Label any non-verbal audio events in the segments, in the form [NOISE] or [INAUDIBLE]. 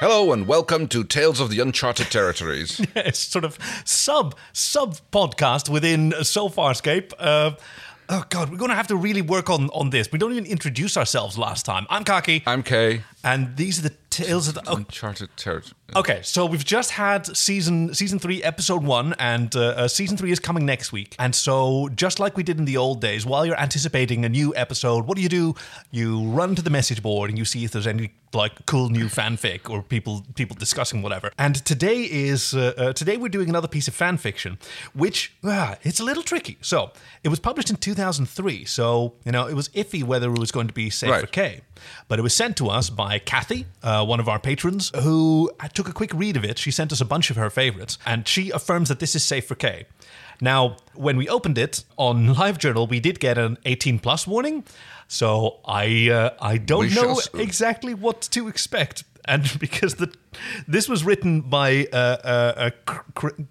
Hello and welcome to Tales of the Uncharted Territories. [LAUGHS] it's sort of sub sub podcast within So Farscape. Uh, oh god, we're going to have to really work on on this. We don't even introduce ourselves last time. I'm Kaki, I'm Kay. and these are the tales of the. oh, Uncharted Territory. Okay, so we've just had season season three, episode one, and uh, uh, season three is coming next week. And so, just like we did in the old days, while you're anticipating a new episode, what do you do? You run to the message board and you see if there's any like cool new fanfic or people people discussing whatever. And today is uh, uh, today we're doing another piece of fan fiction, which ah, it's a little tricky. So it was published in 2003, so you know it was iffy whether it was going to be safe Right. for K. But it was sent to us by Kathy, uh, one of our patrons, who took a quick read of it. She sent us a bunch of her favorites, and she affirms that this is safe for K. Now, when we opened it on LiveJournal, we did get an 18 plus warning. So I uh, I don't We know exactly what to expect. And [LAUGHS] because the this was written by uh, uh,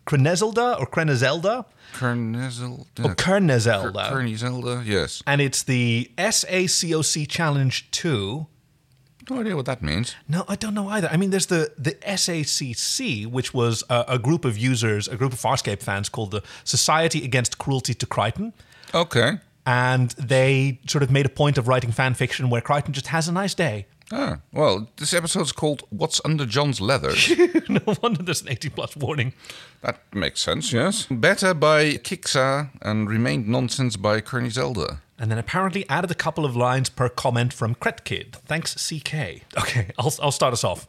Krenezelda or Krenezelda Kernezelda. Kernezelda, yes. and it's the SACOC Challenge 2. No idea what that means. No, I don't know either. I mean, there's the the SACC, which was a, a group of users, a group of Farscape fans called the Society Against Cruelty to Crichton, Okay. and they sort of made a point of writing fan fiction where Crichton just has a nice day. Ah, well, this episode's called What's Under John's Leather. [LAUGHS] no wonder there's an 18 plus warning. that makes sense, yes. Better by Kixa and Remained Nonsense by Kernezelda. And then apparently added a couple of lines per comment from Kretkid. Thanks, CK. Okay, I'll, I'll start us off.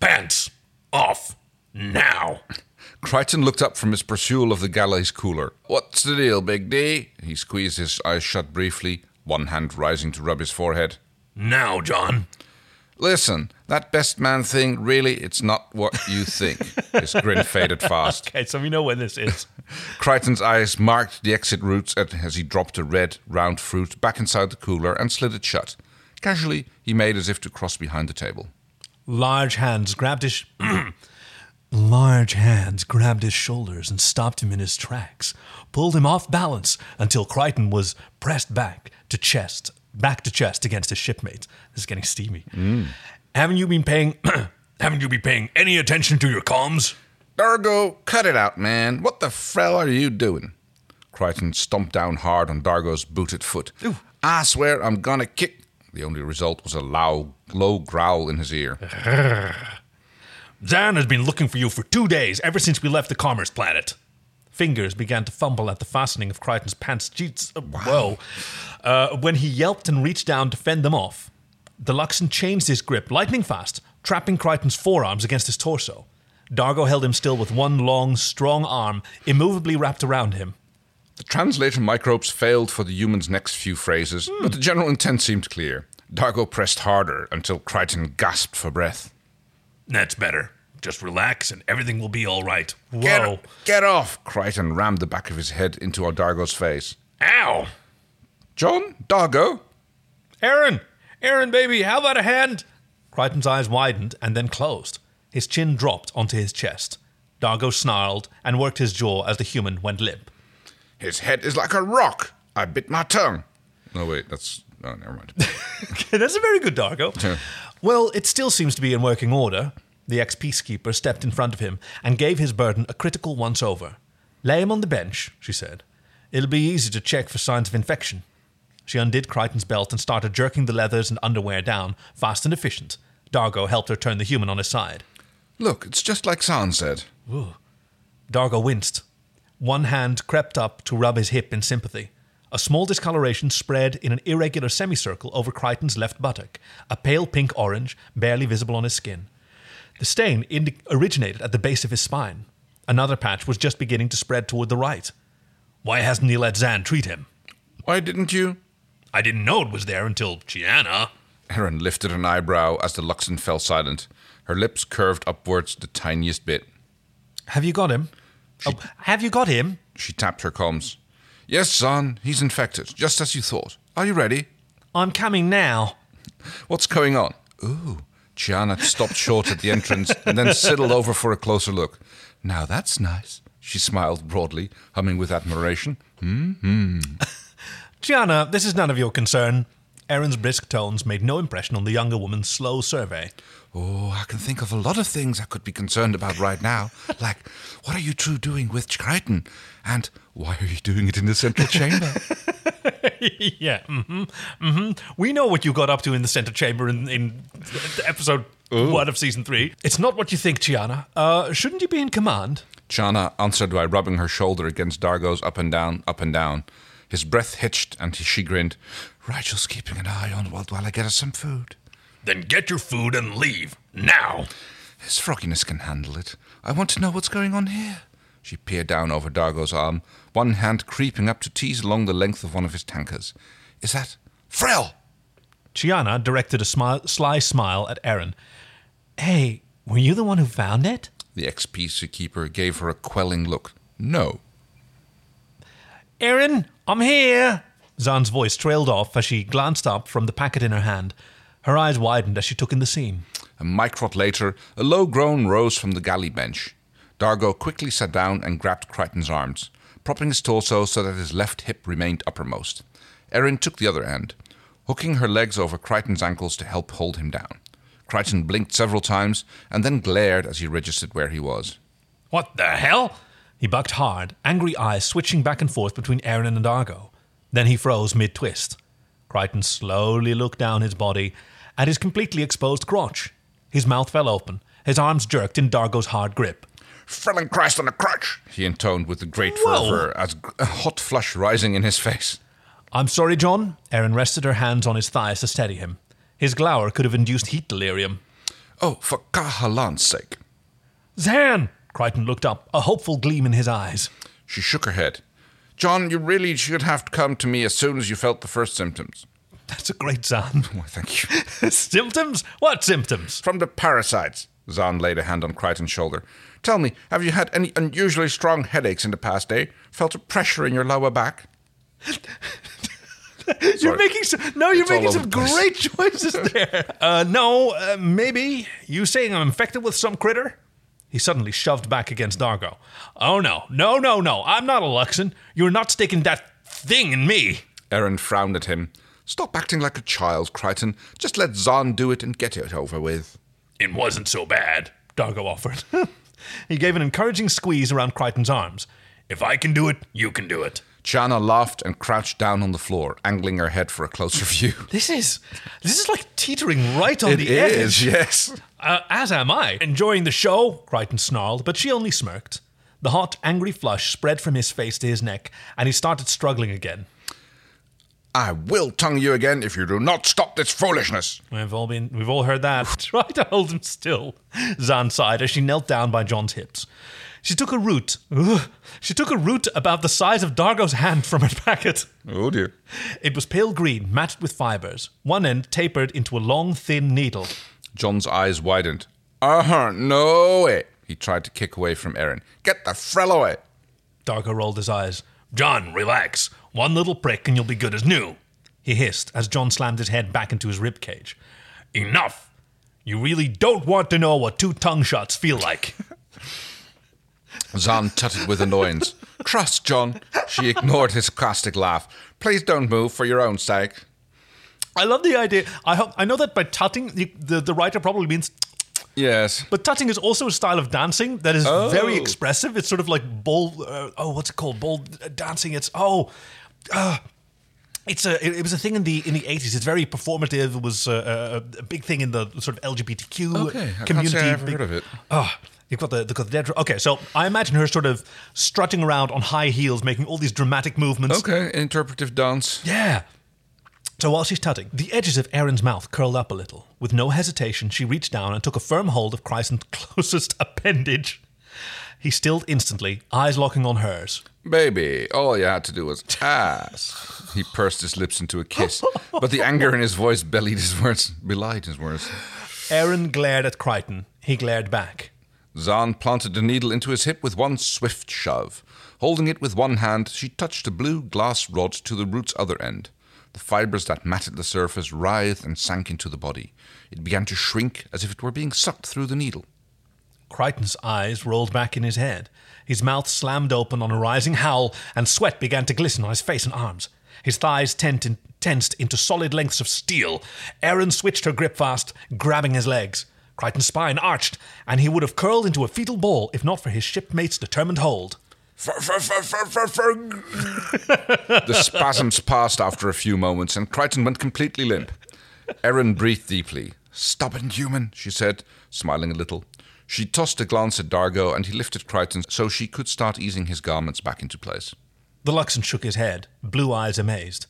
Pants off now. [LAUGHS] Crichton looked up from his pursuit of the galley's cooler. What's the deal, Big D? He squeezed his eyes shut briefly, one hand rising to rub his forehead. Now, John. Listen, that best man thing, really, it's not what you think. His grin [LAUGHS] faded fast. Okay, so we know when this is. [LAUGHS] Crichton's eyes marked the exit routes as he dropped the red, round fruit back inside the cooler and slid it shut. Casually, he made as if to cross behind the table. Large hands grabbed his [CLEARS THROAT] large hands grabbed his shoulders and stopped him in his tracks, pulled him off balance until Crichton was pressed back to chest, back to chest against his shipmate. This is getting steamy. Haven't you been paying? [CLEARS THROAT] haven't you been paying any attention to your comms? Dargo, cut it out, man. What the frell are you doing? Crichton stomped down hard on Dargo's booted foot. I swear I'm gonna kick. The only result was a low, low growl in his ear. [LAUGHS] Zhaan has been looking for you for two days, ever since we left the Commerce Planet. Fingers began to fumble at the fastening of Crichton's pants. Jeez, uh, whoa. Uh, when he yelped and reached down to fend them off, the Luxan changed his grip lightning fast, trapping Crichton's forearms against his torso. Dargo held him still with one long, strong arm immovably wrapped around him. The translator microbes failed for the human's next few phrases, but the general intent seemed clear. Dargo pressed harder until Crichton gasped for breath. That's better. Just relax and everything will be all right. Whoa. Get, get off! Crichton rammed the back of his head into Dargo's face. Ow! John? Dargo? Aeryn! Aeryn, baby, how about a hand? Crichton's eyes widened and then closed. His chin dropped onto his chest. Dargo snarled and worked his jaw as the human went limp. His head is like a rock. I bit my tongue. No, wait, that's. Oh, never mind. [LAUGHS] That's a very good Dargo. Yeah. Well, it still seems to be in working order. The ex peacekeeper stepped in front of him and gave his burden a critical once over. Lay him on the bench, she said. It'll be easy to check for signs of infection. She undid Crichton's belt and started jerking the leathers and underwear down, fast and efficient. Dargo helped her turn the human on his side. Look, it's just like Zhaan said. Dargo winced. One hand crept up to rub his hip in sympathy. A small discoloration spread in an irregular semicircle over Crichton's left buttock, a pale pink orange, barely visible on his skin. The stain indi- originated at the base of his spine. Another patch was just beginning to spread toward the right. Why hasn't he let Zhaan treat him? Why didn't you? I didn't know it was there until Chiana. Aeryn lifted an eyebrow as the Luxan fell silent. Her lips curved upwards the tiniest bit. Have you got him? Oh, have you got him? She tapped her comms. Yes, Zhaan, he's infected, just as you thought. Are you ready? I'm coming now. What's going on? Ooh. Chiana stopped short at the entrance and then sidled over for a closer look. Now that's nice. She smiled broadly, humming with admiration. Hmm. [LAUGHS] Chiana, this is none of your concern. Aeryn's brisk tones made no impression on the younger woman's slow survey. Oh, I can think of a lot of things I could be concerned about right now. [LAUGHS] like, what are you two doing with Crichton? And why are you doing it in the central chamber? [LAUGHS] yeah, mm-hmm, mm-hmm. We know what you got up to in the center chamber in, in episode one of season three. It's not what you think, Chiana. Uh, shouldn't you be in command? Chiana answered by rubbing her shoulder against Dargo's up and down, up and down. His breath hitched, and she grinned. Rygel's keeping an eye on Walt while I get us some food. Then get your food and leave. Now. His frogginess can handle it. I want to know what's going on here. She peered down over Dargo's arm, one hand creeping up to tease along the length of one of his tankers. Is that Frel? Chiana directed a smi- sly smile at Aeryn. Hey, were you the one who found it? The ex peacekeeper gave her a quelling look. No. Aeryn, I'm here. Zhaan's voice trailed off as she glanced up from the packet in her hand. Her eyes widened as she took in the scene. A microt later, a low groan rose from the galley bench. Dargo quickly sat down and grabbed Crichton's arms, propping his torso so that his left hip remained uppermost. Aeryn took the other end, hooking her legs over Crichton's ankles to help hold him down. Crichton blinked several times and then glared as he registered where he was. What the hell? He bucked hard, angry eyes switching back and forth between Aeryn and Dargo. Then he froze mid twist. Crichton slowly looked down his body at his completely exposed crotch. His mouth fell open, his arms jerked in Dargo's hard grip. Felling Christ on a crutch, he intoned with a great Whoa. fervor, as a hot flush rising in his face. I'm sorry, John. Aeryn rested her hands on his thighs to steady him. His glower could have induced heat delirium. Oh, for Kahalan's sake. Zhaan! Crichton looked up, a hopeful gleam in his eyes. She shook her head. John, you really should have to come to me as soon as you felt the first symptoms. That's a great Zhaan. [LAUGHS] Why, thank you. [LAUGHS] symptoms? What symptoms? From the parasites. Zhaan laid a hand on Crichton's shoulder. Tell me, have you had any unusually strong headaches in the past day? Felt a pressure in your lower back? [LAUGHS] You're Sorry. making some, no, you're It's making some great choices there. uh, no, uh, maybe you saying I'm infected with some critter. He suddenly shoved back against Dargo. Oh no, no, no, no! I'm not a Luxan. You're not sticking that thing in me. Aeryn frowned at him. Stop acting like a child, Crichton. Just let Zhaan do it and get it over with. It wasn't so bad. Dargo offered. [LAUGHS] he gave an encouraging squeeze around Crichton's arms. If I can do it, you can do it. Chiana laughed and crouched down on the floor, angling her head for a closer view. [LAUGHS] This is this is like teetering right on the edge. yes. Uh, as am I. Enjoying the show, Crichton snarled, but she only smirked. The hot, angry flush spread from his face to his neck, and he started struggling again. I will tongue you again if you do not stop this foolishness. We've all been, we've all heard that. [LAUGHS] Try to hold him still. Zhaan sighed as she knelt down by John's hips. She took a root. Ugh. She took a root about the size of Dargo's hand from her packet. Oh dear. It was pale green, matted with fibers. One end tapered into a long, thin needle. John's eyes widened. Uh huh, no way. He tried to kick away from Aeryn. Get the frell away. Dargo rolled his eyes. John, relax. One little prick and you'll be good as new. He hissed as John slammed his head back into his rib cage. Enough. You really don't want to know what two tongue shots feel like. [LAUGHS] Zhaan tutted with annoyance. Trust, John. She ignored his caustic laugh. Please don't move for your own sake. I love the idea. I hope I know that by tutting, the, the, the writer probably means. Yes. But tutting is also a style of dancing that is very Oh. expressive. It's sort of like bowl. Uh, oh, what's it called? Bowl uh, dancing. It's oh, uh, it's a. It, it was a thing in the in the eighties. It's very performative. It was uh, a, a big thing in the sort of LGBTQ Okay, I can't community. say I've Big- heard of it. Oh, you've got the, the, got the dead. Okay, so I imagine her sort of strutting around on high heels, making all these dramatic movements. Okay, interpretive dance. Yeah. So while she's tutting, the edges of Aeryn's mouth curled up a little. With no hesitation, she reached down and took a firm hold of Chrysant's [LAUGHS] closest appendage. He stilled instantly, eyes locking on hers. Baby, all you had to do was ask. He pursed his lips into a kiss, but the anger in his voice belied his words, belied his words. Aeryn glared at Crichton. He glared back. Zhaan planted the needle into his hip with one swift shove. Holding it with one hand, she touched a blue glass rod to the root's other end. The fibers that matted the surface writhed and sank into the body. It began to shrink as if it were being sucked through the needle. Crichton's eyes rolled back in his head. His mouth slammed open on a rising howl, and sweat began to glisten on his face and arms. His thighs tensed into solid lengths of steel. Aeryn switched her grip fast, grabbing his legs. Crichton's spine arched, and he would have curled into a fetal ball if not for his shipmate's determined hold. [LAUGHS] The spasms passed after a few moments, and Crichton went completely limp. Aeryn breathed deeply. Stubborn human, she said, smiling a little. She tossed a glance at Dargo, and he lifted Crichton so she could start easing his garments back into place. The Luxan shook his head, blue eyes amazed.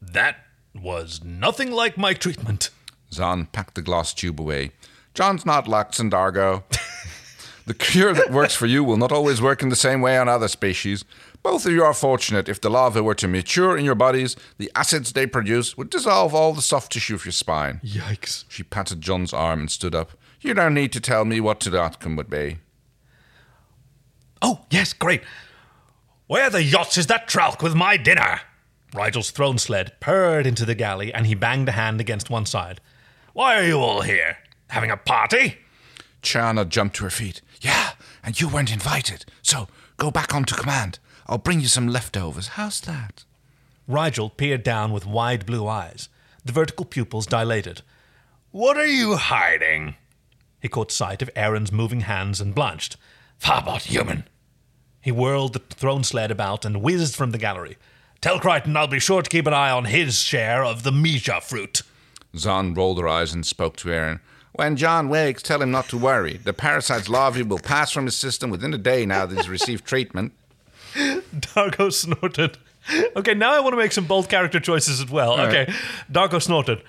That was nothing like my treatment. Zhaan packed the glass tube away. John's not Luxan, Dargo. the cure that works for you will not always work in the same way on other species. Both of you are fortunate. If the larvae were to mature in your bodies, the acids they produce would dissolve all the soft tissue of your spine. Yikes. She patted John's arm and stood up. You don't need to tell me what the outcome would be. Oh, yes, great. Where the yotz is that Tralk with my dinner? Rygel's throne sled purred into the galley and he banged a hand against one side. Why are you all here? Having a party? Chiana jumped to her feet. Yeah, and you weren't invited. So go back on to command. I'll bring you some leftovers. How's that? Rygel peered down with wide blue eyes. The vertical pupils dilated. What are you hiding? He caught sight of Aeryn's moving hands and blanched. Farbot human. He whirled the throne sled about and whizzed from the gallery. Tell Crichton I'll be sure to keep an eye on his share of the Misha fruit. Zhaan rolled her eyes and spoke to Aeryn. When John wakes, tell him not to worry. The parasite's larvae will pass from his system within a day now that he's received treatment. Dargo snorted. Okay, now I want to make some bold character choices as well. okay, Dargo snorted.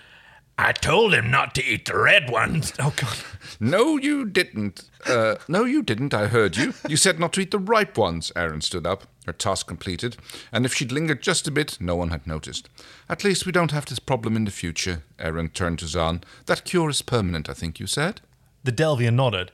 I told him not to eat the red ones. Oh, God. No, you didn't. Uh, no, you didn't. I heard you. You said not to eat the ripe ones. Aeryn stood up, her task completed, and if she'd lingered just a bit, no one had noticed. At least we don't have this problem in the future. Aeryn turned to Zhaan. That cure is permanent, I think you said. The Delvian nodded.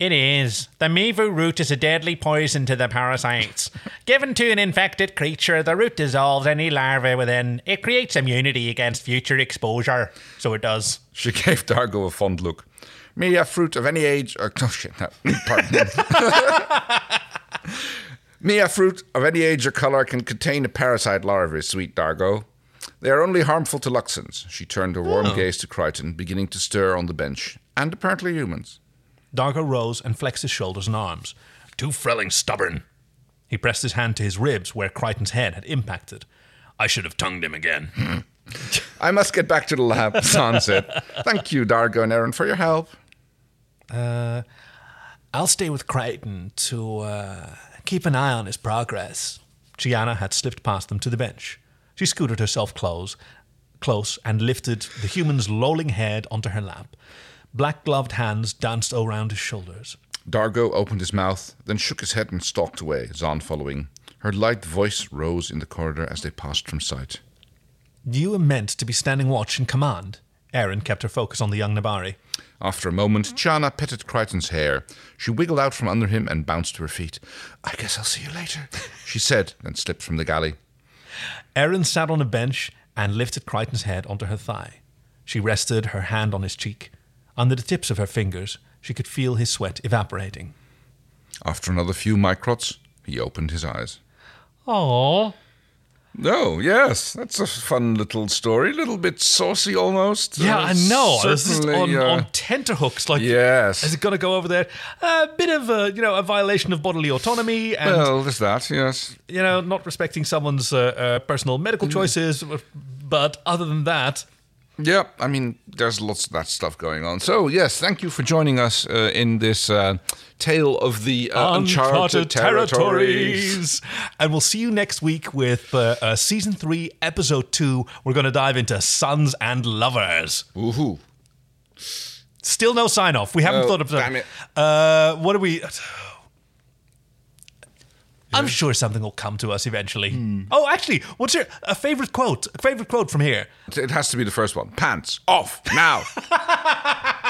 It is. The Mivu root is a deadly poison to the parasites. [LAUGHS] Given to an infected creature, the root dissolves any larvae within. It creates immunity against future exposure. So it does. She gave Dargo a fond look. Me, a fruit of any age. Uh, oh, shit. No, pardon. [LAUGHS] Me, a fruit of any age or color can contain a parasite larvae, sweet Dargo. They are only harmful to Luxans. She turned her warm gaze to Crichton, beginning to stir on the bench. And apparently humans. Dargo rose and flexed his shoulders and arms. Too frelling stubborn. He pressed his hand to his ribs where Crichton's head had impacted. I should have tongued him again. [LAUGHS] I must get back to the lab, [LAUGHS] Zhaan said. Thank you, Dargo and Aeryn, for your help. Uh, I'll stay with Crichton to uh, keep an eye on his progress. Chiana had slipped past them to the bench. She scooted herself close, close and lifted the human's lolling head onto her lap. Black gloved hands danced around his shoulders. Dargo opened his mouth, then shook his head and stalked away, Zhaan following. Her light voice rose in the corridor as they passed from sight. You were meant to be standing watch in command. Aeryn kept her focus on the young Nebari. After a moment, Chiana petted Crichton's hair. She wiggled out from under him and bounced to her feet. I guess I'll see you later, [LAUGHS] she said, then slipped from the galley. Aeryn sat on a bench and lifted Crichton's head onto her thigh. She rested her hand on his cheek. Under the tips of her fingers, she could feel his sweat evaporating. After another few microts, he opened his eyes. Oh, Oh, yes, that's a fun little story. A little bit saucy almost. Yeah, Uh, I know. This is on, uh, on tenterhooks. Like, Yes. is it going to go over there? A bit of a, you know, a violation of bodily autonomy and, Well, there's that, yes. you know, not respecting someone's uh, uh, personal medical Mm. choices. But other than that, Yeah, I mean, there's lots of that stuff going on. So, yes, thank you for joining us uh, in this uh, tale of the uh, uncharted, territories. And we'll see you next week with uh, uh, season three, episode two. We're going to dive into sons and lovers. Woohoo. Still no sign off. We haven't thought of that. damn it. Uh, what do we? I'm sure something will come to us eventually. Hmm. Oh, actually, what's your a favorite quote? A favorite quote from here? It has to be the first one. Pants off now. [LAUGHS]